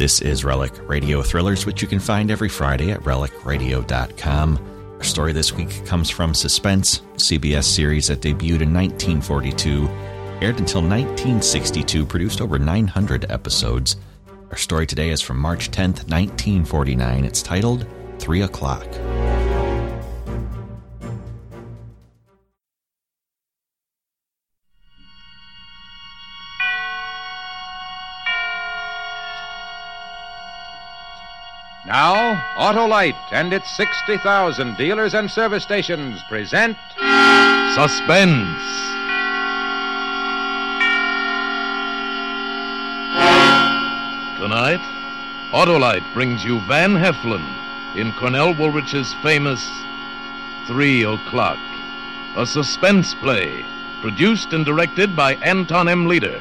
This is Relic Radio Thrillers, which you can find every Friday at relicradio.com. Our story this week comes from Suspense, CBS series that debuted in 1942, aired until 1962, produced over 900 episodes. Our story today is from March 10th, 1949. It's titled Three O'Clock. Now, Autolite and its 60,000 dealers and service stations present Suspense. Tonight, Autolite brings you Van Heflin in Cornell Woolrich's famous Three O'Clock, a suspense play produced and directed by Anton M. Leader.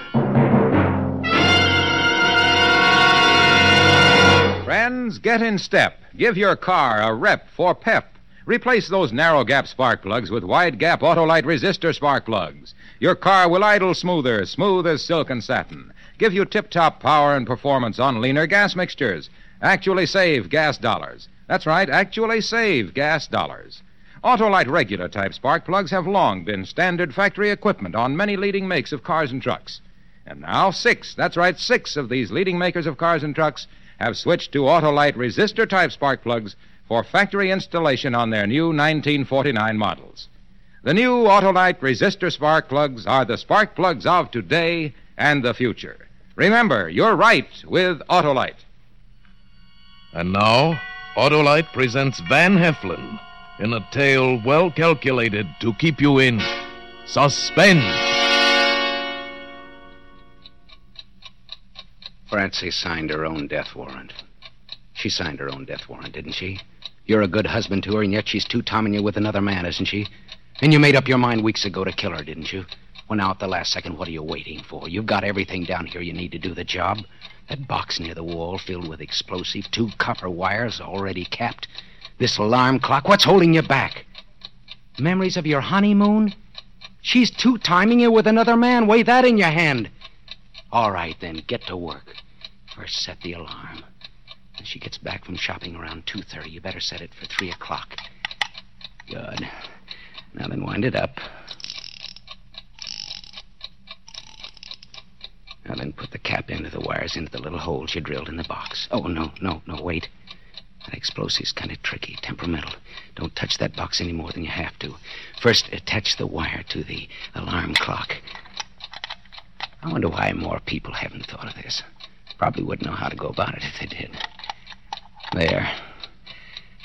Friends, get in step. Give your car a rep for pep. Replace those narrow gap spark plugs with wide gap Autolite resistor spark plugs. Your car will idle smoother, smooth as silk and satin. Give you tip top power and performance on leaner gas mixtures. Actually save gas dollars. That's right, actually save gas dollars. Autolite regular type spark plugs have long been standard factory equipment on many leading makes of cars and trucks. And now, six, that's right, six of these leading makers of cars and trucks have switched to Autolite resistor type spark plugs for factory installation on their new 1949 models. The new Autolite resistor spark plugs are the spark plugs of today and the future. Remember, you're right with Autolite. And now, Autolite presents Van Heflin in a tale well calculated to keep you in suspense. Francie signed her own death warrant. She signed her own death warrant, didn't she? You're a good husband to her, and yet she's two-timing you with another man, isn't she? And you made up your mind weeks ago to kill her, didn't you? Well, now at the last second, what are you waiting for? You've got everything down here you need to do the job. That box near the wall filled with explosive, two copper wires already capped. This alarm clock, what's holding you back? Memories of your honeymoon? She's two-timing you with another man. Weigh that in your hand. All right, then, get to work. First, set the alarm. When she gets back from shopping around 2.30, you better set it for 3 o'clock. Good. Now then, wind it up. Now then, put the cap end of the wires into the little holes you drilled in the box. Oh, no, no, no, wait. That explosive's kind of tricky, temperamental. Don't touch that box any more than you have to. First, attach the wire to the alarm clock. I wonder why more people haven't thought of this. Probably wouldn't know how to go about it if they did. There.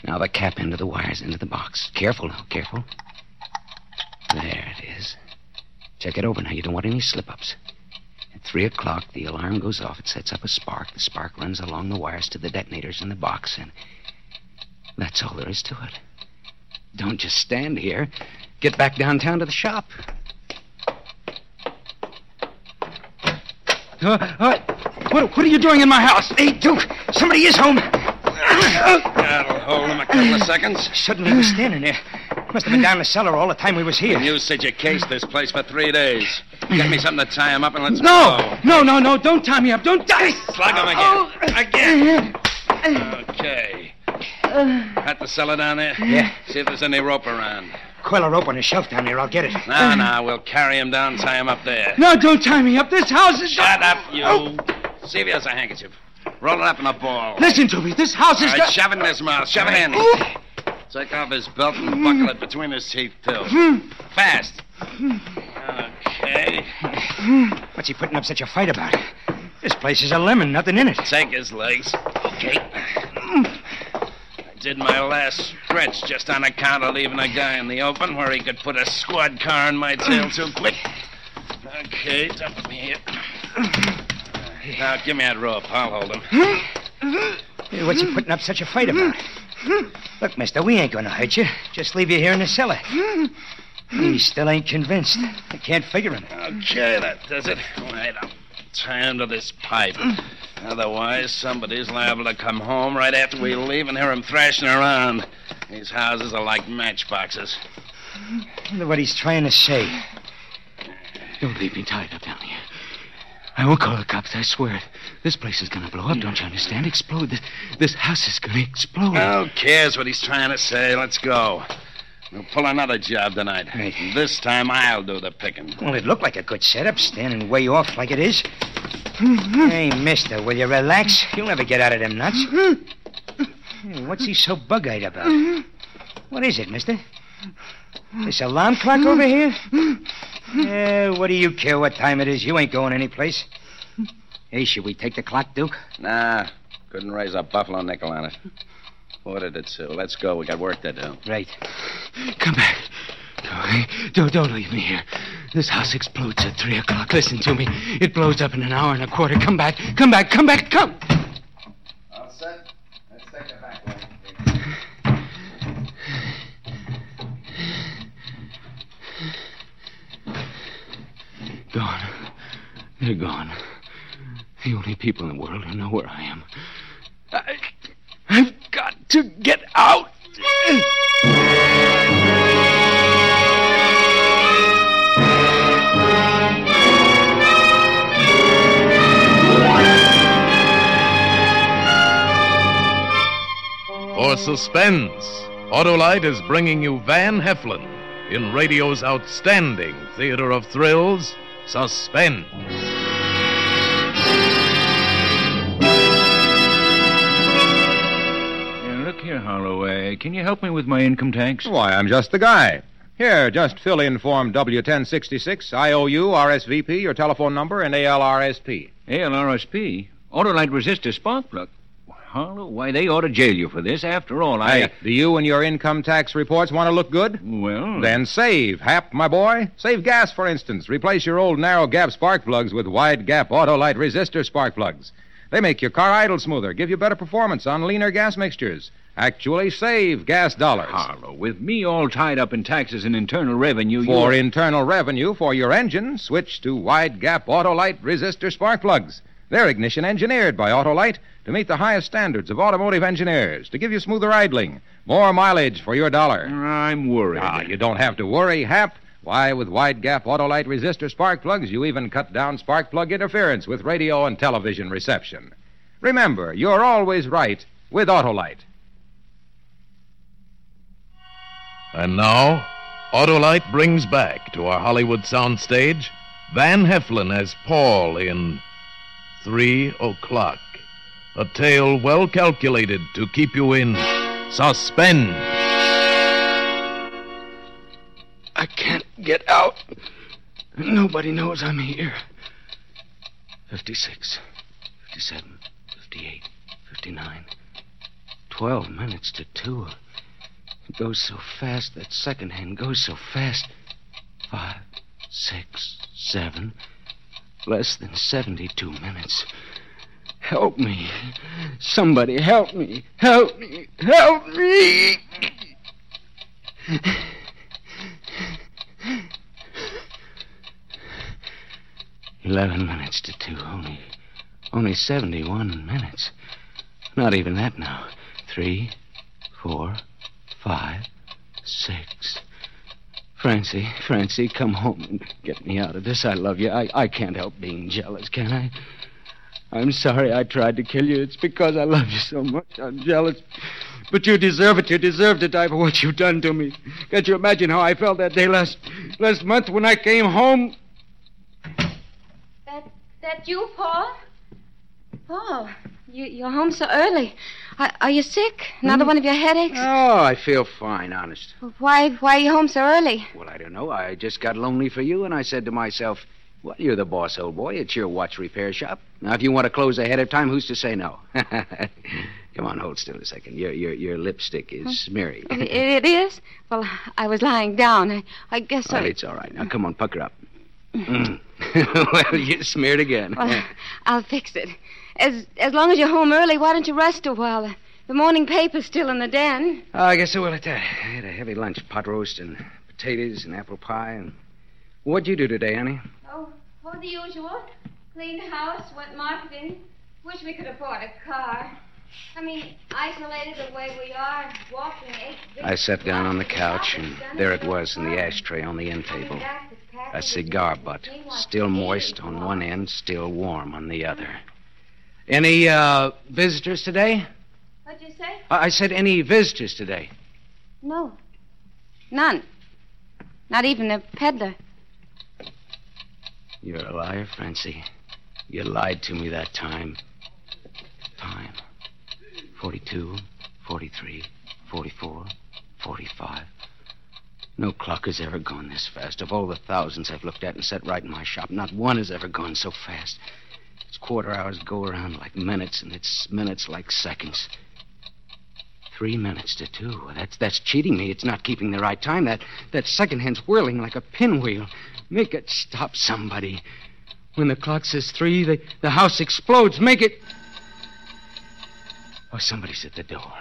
Now the cap end of the wires into the box. Careful now, careful. There it is. Check it over now. You don't want any slip ups. At three o'clock, the alarm goes off. It sets up a spark. The spark runs along the wires to the detonators in the box, and that's all there is to it. Don't just stand here. Get back downtown to the shop. Uh, uh, what, what are you doing in my house? Hey, Duke, somebody is home. That'll hold him a couple of seconds. Suddenly he was standing there. Must have been down in the cellar all the time we was here. You said you cased this place for three days. Get me something to tie him up and let's No, go. no, no, no! Don't tie me up! Don't tie! Slug him again. Again. Okay. At the cellar down there? Yeah. See if there's any rope around. Coil a rope on the shelf down there. I'll get it. No, no, we'll carry him down, tie him up there. No, don't tie me up. This house is. Shut up, oh. you. See if he has a handkerchief. Roll it up in a ball. Listen to me. This house All is. right, got- shove it in his mouth. Shove it in. Ooh. Take off his belt and buckle it between his teeth, too. Hmm. Hmm. Fast. Hmm. Okay. What's he putting up such a fight about? This place is a lemon, nothing in it. Take his legs. Okay. I did my last stretch just on account of leaving a guy in the open where he could put a squad car in my tail too quick. Okay, dump him here. Now, give me that rope. I'll hold him. Hey, What's he putting up such a fight about? Look, mister, we ain't gonna hurt you. Just leave you here in the cellar. He still ain't convinced. I can't figure him. Okay, that does it. Wait, I'll tie him to this pipe. Otherwise, somebody's liable to come home right after we leave and hear him thrashing around. These houses are like matchboxes. I wonder what he's trying to say. Don't leave me tied up down here. I won't call the cops, I swear it. This place is gonna blow up, don't you understand? Explode. This, this house is gonna explode. Who cares what he's trying to say? Let's go. We'll pull another job tonight. Right. This time I'll do the picking. Well, it looked like a good setup, standing way off like it is. Mm-hmm. hey, mister, will you relax? You'll never get out of them nuts. Mm-hmm. Hey, what's he so bug-eyed about? Mm-hmm. What is it, mister? This alarm clock over here? Eh, what do you care what time it is? You ain't going anyplace. Hey, should we take the clock, Duke? Nah, couldn't raise a buffalo nickel on it. Ordered it, Sue. Let's go. We got work to do. Right. Come back. Don't, don't leave me here. This house explodes at 3 o'clock. Listen to me. It blows up in an hour and a quarter. Come back. Come back. Come back. Come. All set. Let's take the back. Gone. They're gone. The only people in the world who know where I am. To get out. For suspense, Autolite is bringing you Van Heflin in radio's outstanding theater of thrills, Suspense. Here, Holloway. Can you help me with my income tax? Why, I'm just the guy. Here, just fill in Form W1066, IOU, RSVP, your telephone number, and ALRSP. ALRSP? Autolite resistor spark plug. Harlow, why, they ought to jail you for this. After all, I... Hey, do you and your income tax reports want to look good? Well... Then save, Hap, my boy. Save gas, for instance. Replace your old narrow gap spark plugs with wide gap Autolite resistor spark plugs. They make your car idle smoother, give you better performance on leaner gas mixtures. Actually, save gas dollars. Harlow, with me all tied up in taxes and internal revenue, For you... internal revenue for your engine, switch to wide gap Autolite resistor spark plugs. They're ignition engineered by Autolite to meet the highest standards of automotive engineers, to give you smoother idling, more mileage for your dollar. I'm worried. Ah, you don't have to worry, Hap. Why, with wide gap Autolite resistor spark plugs, you even cut down spark plug interference with radio and television reception. Remember, you're always right with Autolite. And now, Autolite brings back to our Hollywood soundstage Van Heflin as Paul in Three O'Clock. A tale well calculated to keep you in suspense. I can't get out. Nobody knows I'm here. 56, 57, 58, 59. Twelve minutes to two. It goes so fast. That second hand goes so fast. Five, six, seven. Less than 72 minutes. Help me. Somebody help me. Help me. Help me. Eleven minutes to two. Only, only 71 minutes. Not even that now. Three, four, five, six. Francie, Francie, come home and get me out of this. I love you. I, I can't help being jealous, can I? I'm sorry I tried to kill you. It's because I love you so much. I'm jealous. But you deserve it. You deserve to die for what you've done to me. Can't you imagine how I felt that day last last month when I came home? That that you, Paul? Paul, you, you're home so early. Are, are you sick? Another one of your headaches? Oh, I feel fine, honest. Why why are you home so early? Well, I don't know. I just got lonely for you, and I said to myself, well, you're the boss, old boy. It's your watch repair shop. Now, if you want to close ahead of time, who's to say no? Come on, hold still a second. Your your your lipstick is smeary. it, it is? Well, I was lying down. I, I guess Well, I. it's all right. Now, come on, pucker up. Mm. well, you smeared again. Well, I'll fix it. As as long as you're home early, why don't you rest a while? The, the morning paper's still in the den. Oh, I guess I will at that. I had a heavy lunch, pot roast and potatoes and apple pie. And what'd you do today, Annie? Oh, oh, the usual. Cleaned the house, went marketing. Wish we could afford a car. I mean, isolated the way we are, walking eight. I sat down on the couch, and there it was in the ashtray on the end table. back to pack A cigar butt, still moist on one end, still warm on the other. Any, uh, visitors today? What'd you say? I I said any visitors today. No. None. Not even a peddler. You're a liar, Francie. You lied to me that time. Time. 42, 43, 44, 45. No clock has ever gone this fast. Of all the thousands I've looked at and set right in my shop, not one has ever gone so fast. Its quarter hours go around like minutes, and its minutes like seconds. Three minutes to two. That's that's cheating me. It's not keeping the right time. That that second hand's whirling like a pinwheel. Make it stop, somebody. When the clock says three, the, the house explodes. Make it. Oh, somebody's at the door.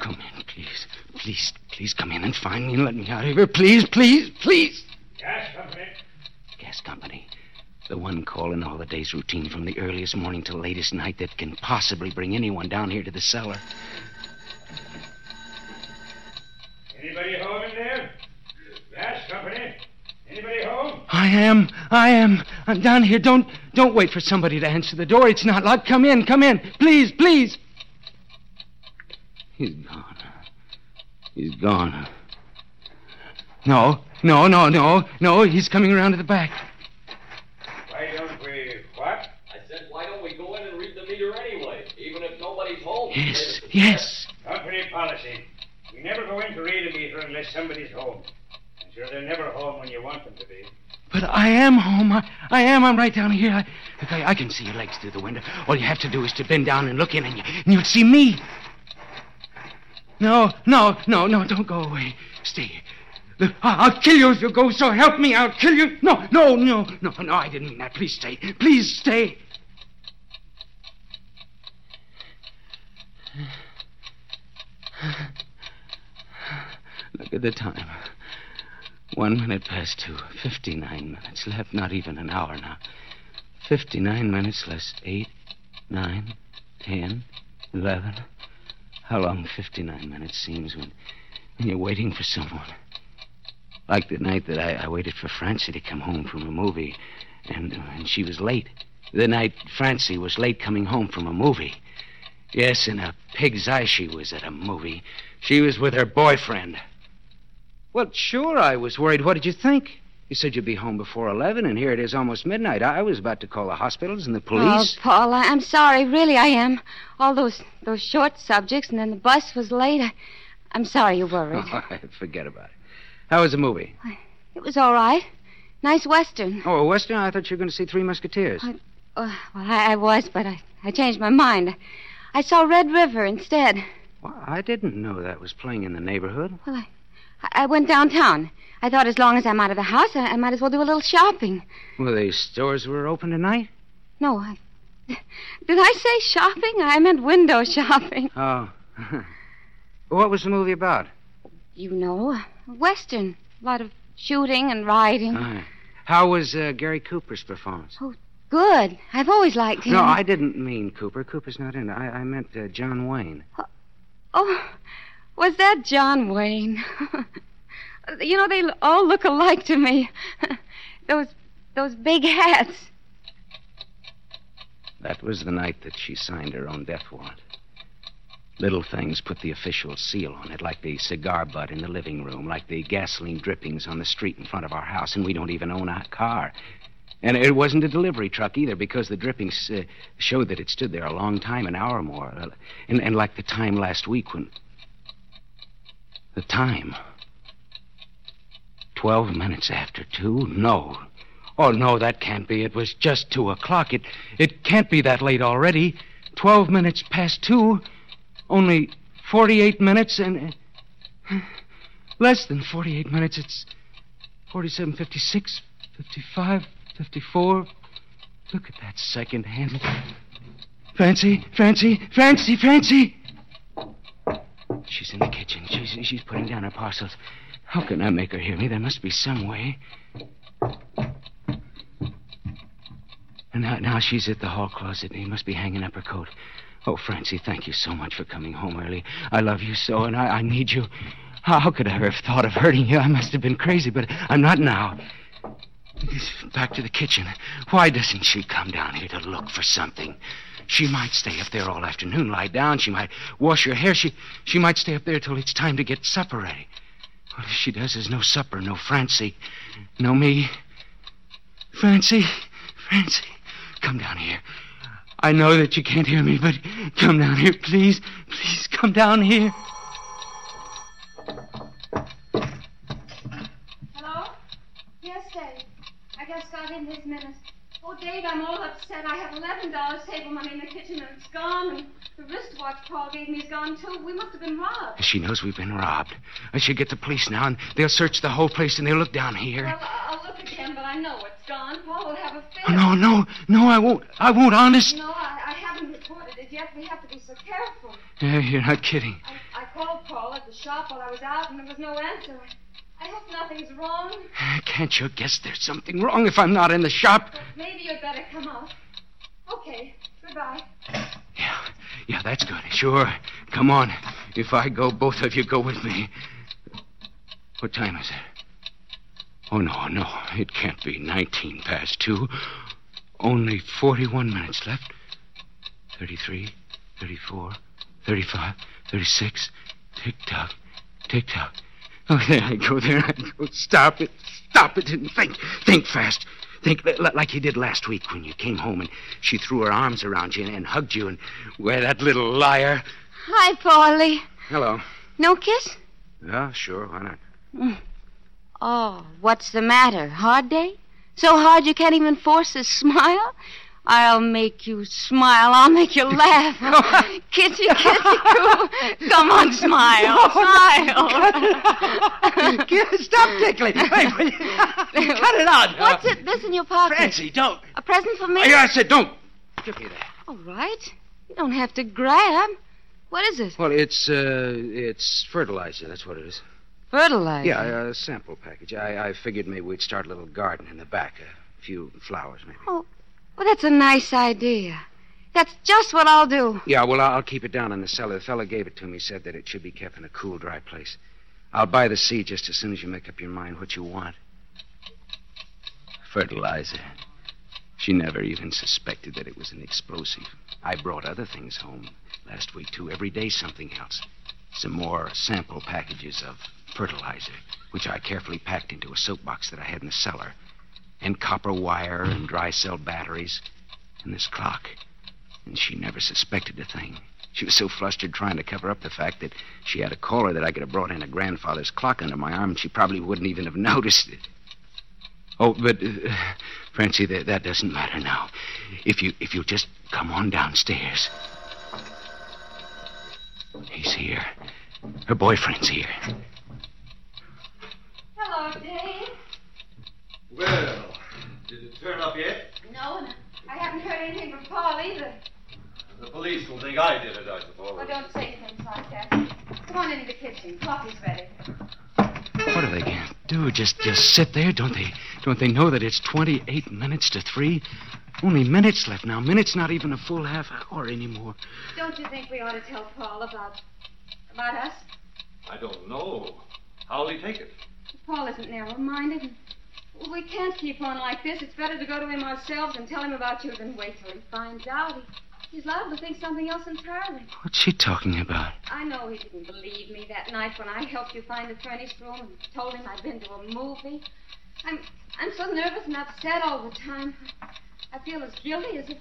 Come in, please. Please, please come in and find me and let me out of here. Please, please, please. Gas company. Gas company. The one call in all the day's routine from the earliest morning till latest night that can possibly bring anyone down here to the cellar. Anybody home in there? Gas company. Anybody home? I am. I am. I'm down here. Don't don't wait for somebody to answer the door. It's not locked. Come in. Come in. Please, please. He's gone. He's gone. No, no, no, no, no. He's coming around to the back. Why don't we what? I said, why don't we go in and read the meter anyway, even if nobody's home? Yes, yes. Company policy. We never go in to read a meter unless somebody's home. I'm sure they're never home when you want them to be. But I am home. I, I am. I'm right down here. I, look, I, I can see your legs through the window. All you have to do is to bend down and look in, and, you, and you'll see me. No, no, no, no, don't go away. Stay. Look, I- I'll kill you if you go, so help me. I'll kill you. No, no, no, no, no, I didn't mean that. Please stay. Please stay. Look at the time. One minute past two. Fifty-nine minutes left. Not even an hour now. Fifty-nine minutes less eight, nine, ten, eleven. How long 59 minutes seems when, when you're waiting for someone. Like the night that I, I waited for Francie to come home from a movie, and, uh, and she was late. The night Francie was late coming home from a movie. Yes, in a pig's eye she was at a movie. She was with her boyfriend. Well, sure, I was worried. What did you think? You said you'd be home before 11, and here it is almost midnight. I was about to call the hospitals and the police. Oh, Paul, I- I'm sorry. Really, I am. All those those short subjects, and then the bus was late. I, I'm sorry you worried. Oh, forget about it. How was the movie? It was all right. Nice western. Oh, a Western? I thought you were going to see Three Musketeers. Uh, well, I, I was, but I, I changed my mind. I saw Red River instead. Well, I didn't know that was playing in the neighborhood. Well, I, I went downtown. I thought as long as I'm out of the house, I, I might as well do a little shopping. Well, the stores were open tonight? No, I. Did I say shopping? I meant window shopping. Oh. what was the movie about? You know, a western. A lot of shooting and riding. Ah. How was uh, Gary Cooper's performance? Good. I've always liked him. No, I didn't mean Cooper. Cooper's not in it. I, I meant uh, John Wayne. Oh, was that John Wayne? you know, they all look alike to me. those those big hats. That was the night that she signed her own death warrant. Little things put the official seal on it, like the cigar butt in the living room, like the gasoline drippings on the street in front of our house, and we don't even own a car. And it wasn't a delivery truck either, because the drippings uh, showed that it stood there a long time, an hour or more. Uh, and, and like the time last week when. The time. Twelve minutes after two? No. Oh, no, that can't be. It was just two o'clock. It, it can't be that late already. Twelve minutes past two. Only 48 minutes and. uh, less than 48 minutes. It's 47, 56, 55, 54. Look at that second hand. Francie, Francie, Francie, Francie. She's in the kitchen. She's, she's putting down her parcels. How can I make her hear me? There must be some way. And now, now she's at the hall closet, and he must be hanging up her coat. Oh, Francie, thank you so much for coming home early. I love you so, and I, I need you. How, how could I ever have thought of hurting you? I must have been crazy, but I'm not now. Back to the kitchen. Why doesn't she come down here to look for something? She might stay up there all afternoon, lie down. She might wash her hair. She she might stay up there till it's time to get supper ready. What if she does? There's no supper, no Francie, no me. Francie, Francie, come down here. I know that you can't hear me, but come down here, please. Please come down here. Hello? Yes, Dave. I just got in this minute. Oh, Dave, I'm all upset. I have eleven dollars table money in the kitchen and it's gone, and the wristwatch Paul gave me is gone too. We must have been robbed. She knows we've been robbed. I should get the police now, and they'll search the whole place and they'll look down here. Well, I'll look again, but I know it's gone. Paul will have a fit. Oh, no, no, no, I won't. I won't, honest. No, I, I haven't reported it yet. We have to be so careful. Yeah, you're not kidding. I, I called Paul at the shop while I was out, and there was no answer. I hope nothing's wrong, Can't you guess there's something wrong if I'm not in the shop? but maybe you'd better come out. Okay, goodbye. Yeah, yeah, that's good. Sure. Come on. If I go, both of you go with me. What time is it? Oh, no, no. It can't be 19 past two. Only 41 minutes left. 33, 34, 35, 36. Tick tock, tick tock. Oh, there I go, there I go. Stop it, stop it, and think. Think fast. Think li- li- like you did last week when you came home and she threw her arms around you and, and hugged you and, Where that little liar. Hi, Paulie. Hello. No kiss? Yeah, sure, why not? Mm. Oh, what's the matter? Hard day? So hard you can't even force a smile? I'll make you smile. I'll make you laugh. kissy, kissy, coo. Come on, smile. Smile. Stop tickling. You- cut it out. What's it? This in your pocket? Francie, don't. A present for me? Oh, yeah, I said don't. Give me that. All right. You don't have to grab. What is it? Well, it's, uh, it's fertilizer. That's what it is. Fertilizer. Yeah, a sample package. I, I figured maybe we'd start a little garden in the back. A few flowers, maybe. Well, that's a nice idea. That's just what I'll do. Yeah, well, I'll keep it down in the cellar. The fellow gave it to me, said that it should be kept in a cool, dry place. I'll buy the seed just as soon as you make up your mind what you want. Fertilizer. She never even suspected that it was an explosive. I brought other things home last week, too. Every day, something else. Some more sample packages of fertilizer, which I carefully packed into a soap box that I had in the cellar. And copper wire and dry cell batteries. And this clock. And she never suspected a thing. She was so flustered trying to cover up the fact that she had a caller that I could have brought in a grandfather's clock under my arm, and she probably wouldn't even have noticed it. Oh, but uh, Francie, that, that doesn't matter now. If you if you'll just come on downstairs. He's here. Her boyfriend's here. Hello, Dave. Well, did it turn up yet? No, and I haven't heard anything from Paul either. The police will think I did it, I suppose. Well, don't say things like that. Come on into the kitchen. Coffee's ready. What are they going to do? Just just sit there? Don't they don't they know that it's 28 minutes to 3? Only minutes left now. Minutes not even a full half hour anymore. Don't you think we ought to tell Paul about about us? I don't know. How'll he take it? Paul isn't narrow-minded. Well, we can't keep on like this. It's better to go to him ourselves and tell him about you than wait till he finds out. He, he's liable to think something else entirely. What's she talking about? I know he didn't believe me that night when I helped you find the furnished room and told him I'd been to a movie. I'm I'm so nervous and upset all the time. I feel as guilty as if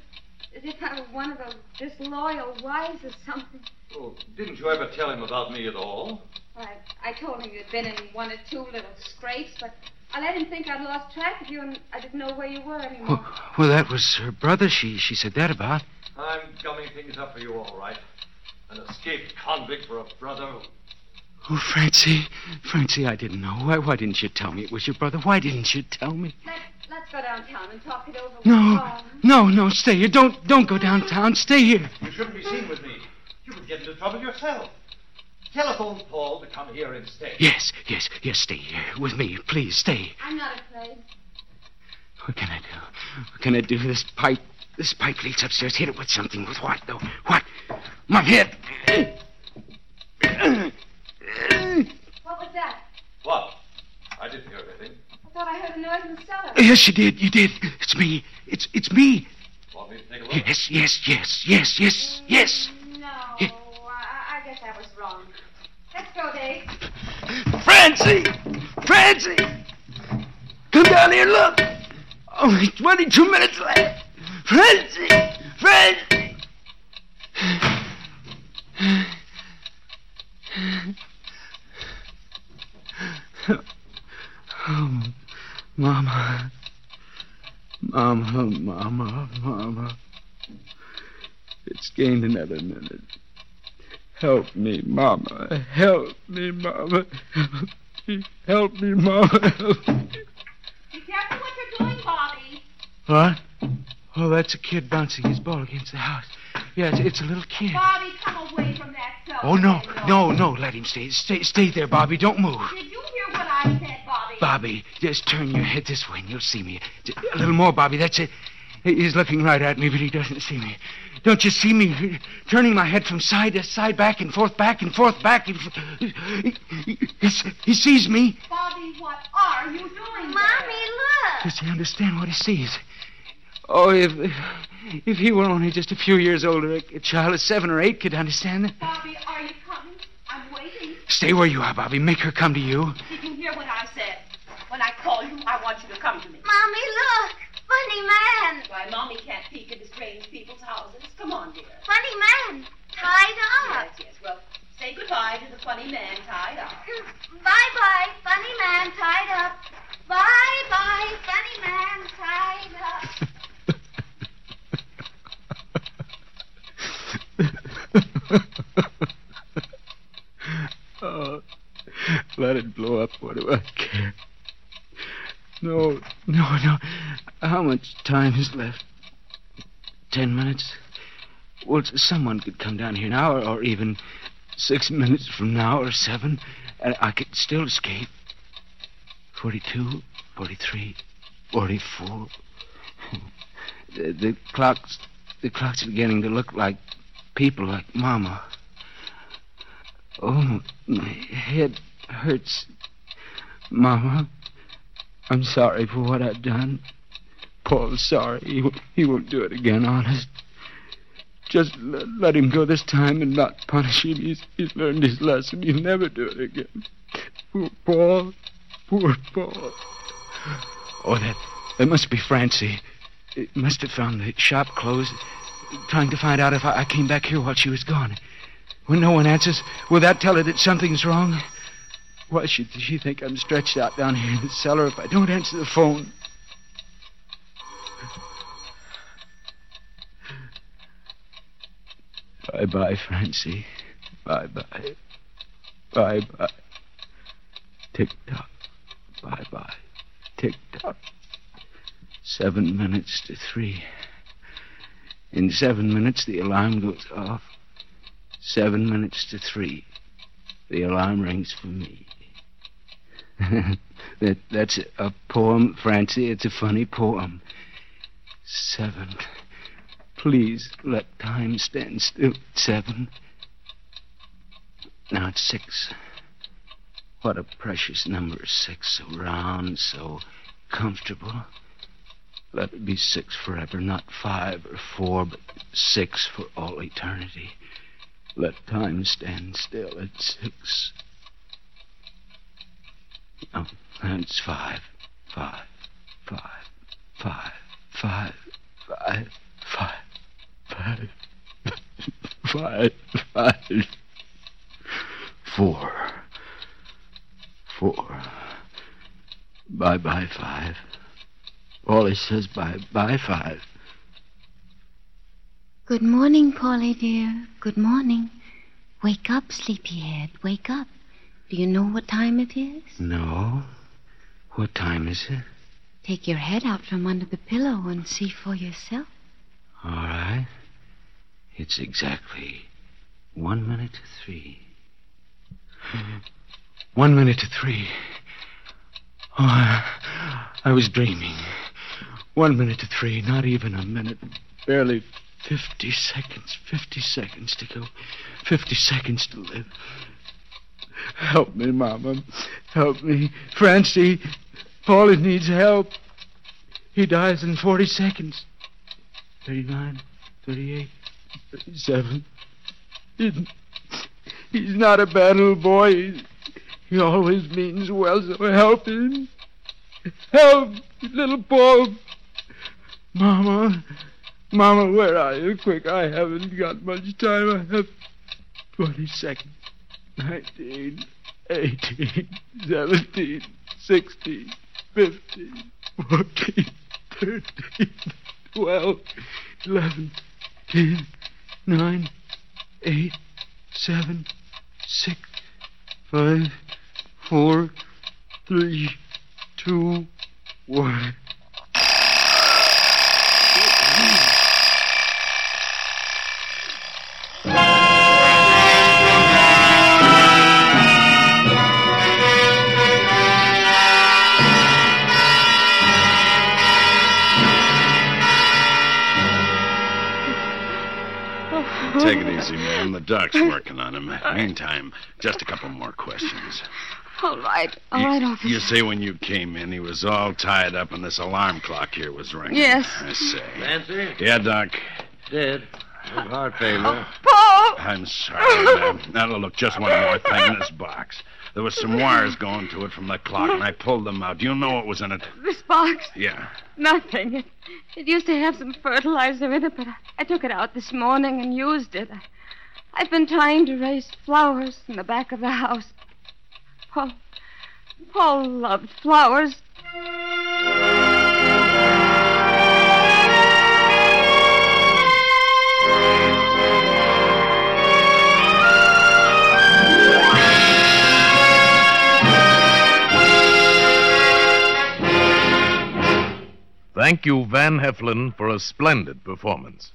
as if I were one of those disloyal wives or something. Oh, didn't you ever tell him about me at all? I I told him you'd been in one or two little scrapes, but I let him think I'd lost track of you and I didn't know where you were anymore. Well, well, that was her brother. She she said that about. I'm gumming things up for you all right. An escaped convict for a brother. Oh, Francie, Francie, I didn't know. Why why didn't you tell me it was your brother? Why didn't you tell me? Let, let's go downtown and talk it over No, Paul. no, no. Stay here. Don't don't go downtown. Stay here. You shouldn't be seen with me. You would get into trouble yourself. Telephone Paul to come here instead. Yes, yes, yes. Stay here with me, please. Stay. I'm not afraid. What can I do? What can I do? This pipe, this pipe leads upstairs. Hit it with something. With what, though? What? My head. What was that? What? I I didn't hear anything. I thought I heard a noise in the cellar. Yes, you did. You did. It's me. It's it's me. Want me to take a look? Yes, yes, yes, yes, yes, mm. yes. No, I, I guess I was wrong. Let's Francie! Francie! Come down here and look. Only 22 minutes left. Francie! Francie! Oh, Mama. Mama, Mama, Mama. It's gained another minute. Help me, Mama. Help me, Mama. Help me, Help me Mama. Help me. Be careful what you're doing, Bobby. What? Oh, that's a kid bouncing his ball against the house. Yeah, it's, it's a little kid. Bobby, come away from that cellar. Oh, no, no, no, let him stay. Stay, stay there, Bobby. Don't move. Did you hear what I said, Bobby? Bobby, just turn your head this way and you'll see me. A little more, Bobby. That's it. He's looking right at me, but he doesn't see me. Don't you see me turning my head from side to side, back and forth, back and forth, back and forth? He, he, he sees me. Bobby, what are you doing? Mommy, look. Does he understand what he sees? Oh, if if he were only just a few years older, a, a child of seven or eight could understand it. Bobby, are you coming? I'm waiting. Stay where you are, Bobby. Make her come to you. Did you hear what I said? When I call you, I want you to come to me. Mommy, look! Funny man! Why, Mommy can't peek into strange people's houses. Come on, dear. Funny man! Tied up! Yes, yes. Well, say goodbye to the funny man tied up. Bye bye, funny man tied up. Bye bye, funny man tied up. oh, let it blow up. What do I care? No, no, no. How much time is left? Ten minutes? Well, someone could come down here now, or, or even six minutes from now, or seven, and I could still escape. Forty-two, forty-three, forty-four. the, the clocks, the clocks are beginning to look like people, like Mama. Oh, my head hurts. Mama, I'm sorry for what I've done. Paul's sorry. He, he won't do it again, honest. Just let, let him go this time and not punish him. He's, he's learned his lesson. He'll never do it again. Poor Paul. Poor Paul. Oh, that, that must be Francie. It must have found the shop closed, trying to find out if I, I came back here while she was gone. When no one answers, will that tell her that something's wrong? Why should she think I'm stretched out down here in the cellar if I don't answer the phone? Bye bye, Francie. Bye bye. Bye bye. Tick tock. Bye bye. Tick tock. Seven minutes to three. In seven minutes, the alarm goes off. Seven minutes to three. The alarm rings for me. that, that's a poem, Francie. It's a funny poem. Seven. Please let time stand still. Seven. Now it's six. What a precious number, six. So round, so comfortable. Let it be six forever, not five or four, but six for all eternity. Let time stand still at six. Oh, that's five. Five. Five. Five. Five. Five. Five. Five. Five. Five. Four. Four. Bye bye, five. Paulie says bye bye, five. Good morning, Paulie dear. Good morning. Wake up, sleepyhead. Wake up. Do you know what time it is? No. What time is it? Take your head out from under the pillow and see for yourself. All right. It's exactly one minute to three. One minute to three. Oh, I, I was dreaming. One minute to three, not even a minute. Barely 50 seconds. 50 seconds to go. 50 seconds to live. Help me, Mama. Help me. Francie, Paulie needs help. He dies in 40 seconds. 39, 38, 37. He's, not a bad little boy. He, he always means well, so help him. Help, little Paul. Mama, Mama, where are you? Quick, I haven't got much time. I have 20 seconds. 19, 18, 17, 16, 15, 14, 13, 12, 11, 10, 9, 8, 7, 6, 5, 4, 3, 2, 1. Take it easy, man. The doc's working on him. Meantime, just a couple more questions. All right. All right, officer. You say when you came in, he was all tied up and this alarm clock here was ringing. Yes. I say. Nancy? Yeah, Doc. Dead. With heart failure. Oh, Paul! I'm sorry, ma'am. Now, look, just one more thing in this box. There was some wires going to it from the clock, and I pulled them out. Do you know what was in it? This box? Yeah. Nothing. It, it used to have some fertilizer in it, but I, I took it out this morning and used it. I, I've been trying to raise flowers in the back of the house. Paul, Paul loved flowers. Thank you, Van Heflin, for a splendid performance.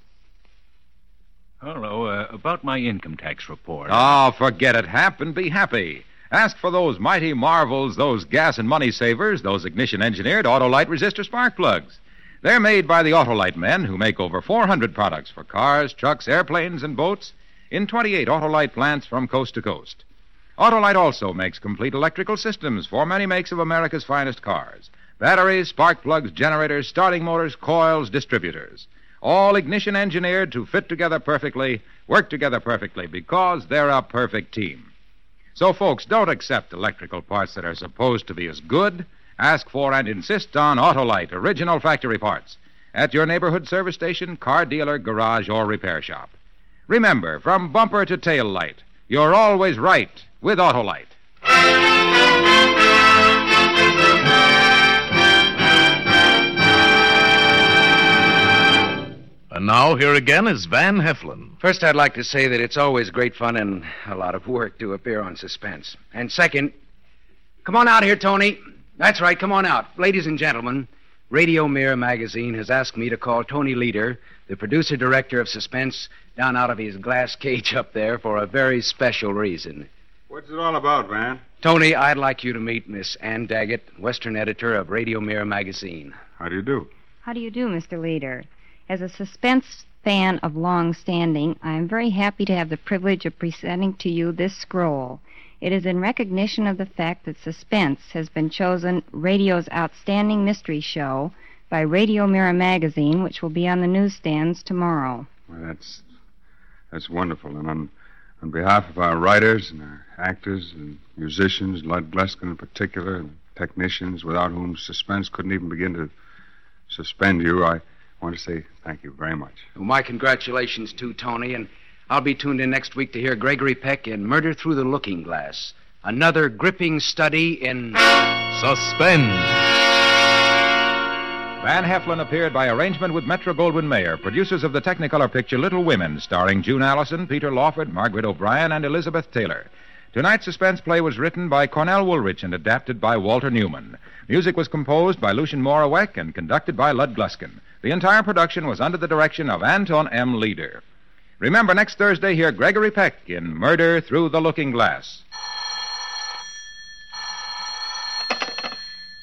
Hello, uh, about my income tax report. Oh, forget it, Hap, and be happy. Ask for those mighty marvels, those gas and money savers, those ignition engineered Autolite resistor spark plugs. They're made by the Autolite men who make over 400 products for cars, trucks, airplanes, and boats in 28 Autolite plants from coast to coast. Autolite also makes complete electrical systems for many makes of America's finest cars batteries, spark plugs, generators, starting motors, coils, distributors. All ignition engineered to fit together perfectly, work together perfectly, because they're a perfect team. So, folks, don't accept electrical parts that are supposed to be as good. Ask for and insist on Autolite original factory parts at your neighborhood service station, car dealer, garage, or repair shop. Remember, from bumper to tail light, you're always right with Autolite. And now, here again is Van Heflin. First, I'd like to say that it's always great fun and a lot of work to appear on Suspense. And second, come on out here, Tony. That's right, come on out. Ladies and gentlemen, Radio Mirror magazine has asked me to call Tony Leader, the producer director of Suspense, down out of his glass cage up there for a very special reason. What's it all about, Van? Tony, I'd like you to meet Miss Ann Daggett, Western editor of Radio Mirror magazine. How do you do? How do you do, Mr. Leader? As a suspense fan of long standing, I am very happy to have the privilege of presenting to you this scroll. It is in recognition of the fact that Suspense has been chosen radio's outstanding mystery show by Radio Mirror magazine, which will be on the newsstands tomorrow. Well, that's that's wonderful. And on on behalf of our writers and our actors and musicians, Lud Gluskin in particular, and technicians, without whom suspense couldn't even begin to suspend you, I want to say thank you very much. Well, my congratulations to Tony, and I'll be tuned in next week to hear Gregory Peck in Murder Through the Looking Glass. Another gripping study in suspense. Van Heflin appeared by arrangement with Metro Goldwyn Mayer, producers of the Technicolor picture Little Women, starring June Allyson, Peter Lawford, Margaret O'Brien, and Elizabeth Taylor. Tonight's suspense play was written by Cornell Woolrich and adapted by Walter Newman. Music was composed by Lucien Moraweck and conducted by Lud Gluskin. The entire production was under the direction of Anton M. Leader. Remember, next Thursday, hear Gregory Peck in Murder Through the Looking Glass.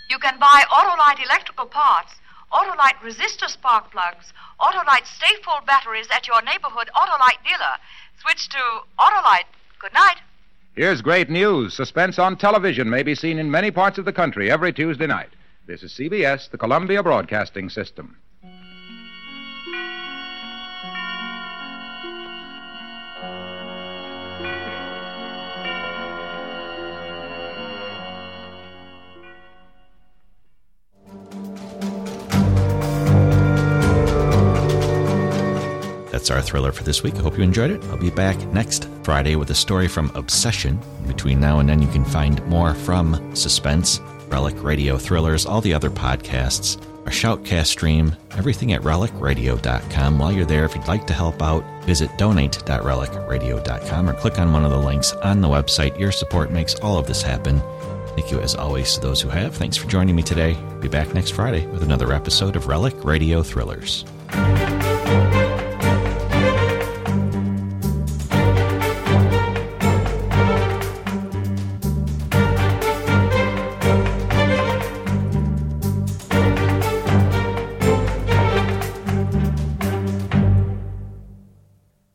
You can buy Autolite electrical parts, Autolite resistor spark plugs, Autolite stay full batteries at your neighborhood Autolite dealer. Switch to Autolite. Good night. Here's great news. Suspense on television may be seen in many parts of the country every Tuesday night. This is CBS, the Columbia Broadcasting System. That's our thriller for this week. I hope you enjoyed it. I'll be back next Friday with a story from Obsession. Between now and then, you can find more from Suspense, Relic Radio Thrillers, all the other podcasts, our Shoutcast stream, everything at relicradio.com. While you're there, if you'd like to help out, visit donate.relicradio.com or click on one of the links on the website. Your support makes all of this happen. Thank you, as always, to those who have. Thanks for joining me today. Be back next Friday with another episode of Relic Radio Thrillers.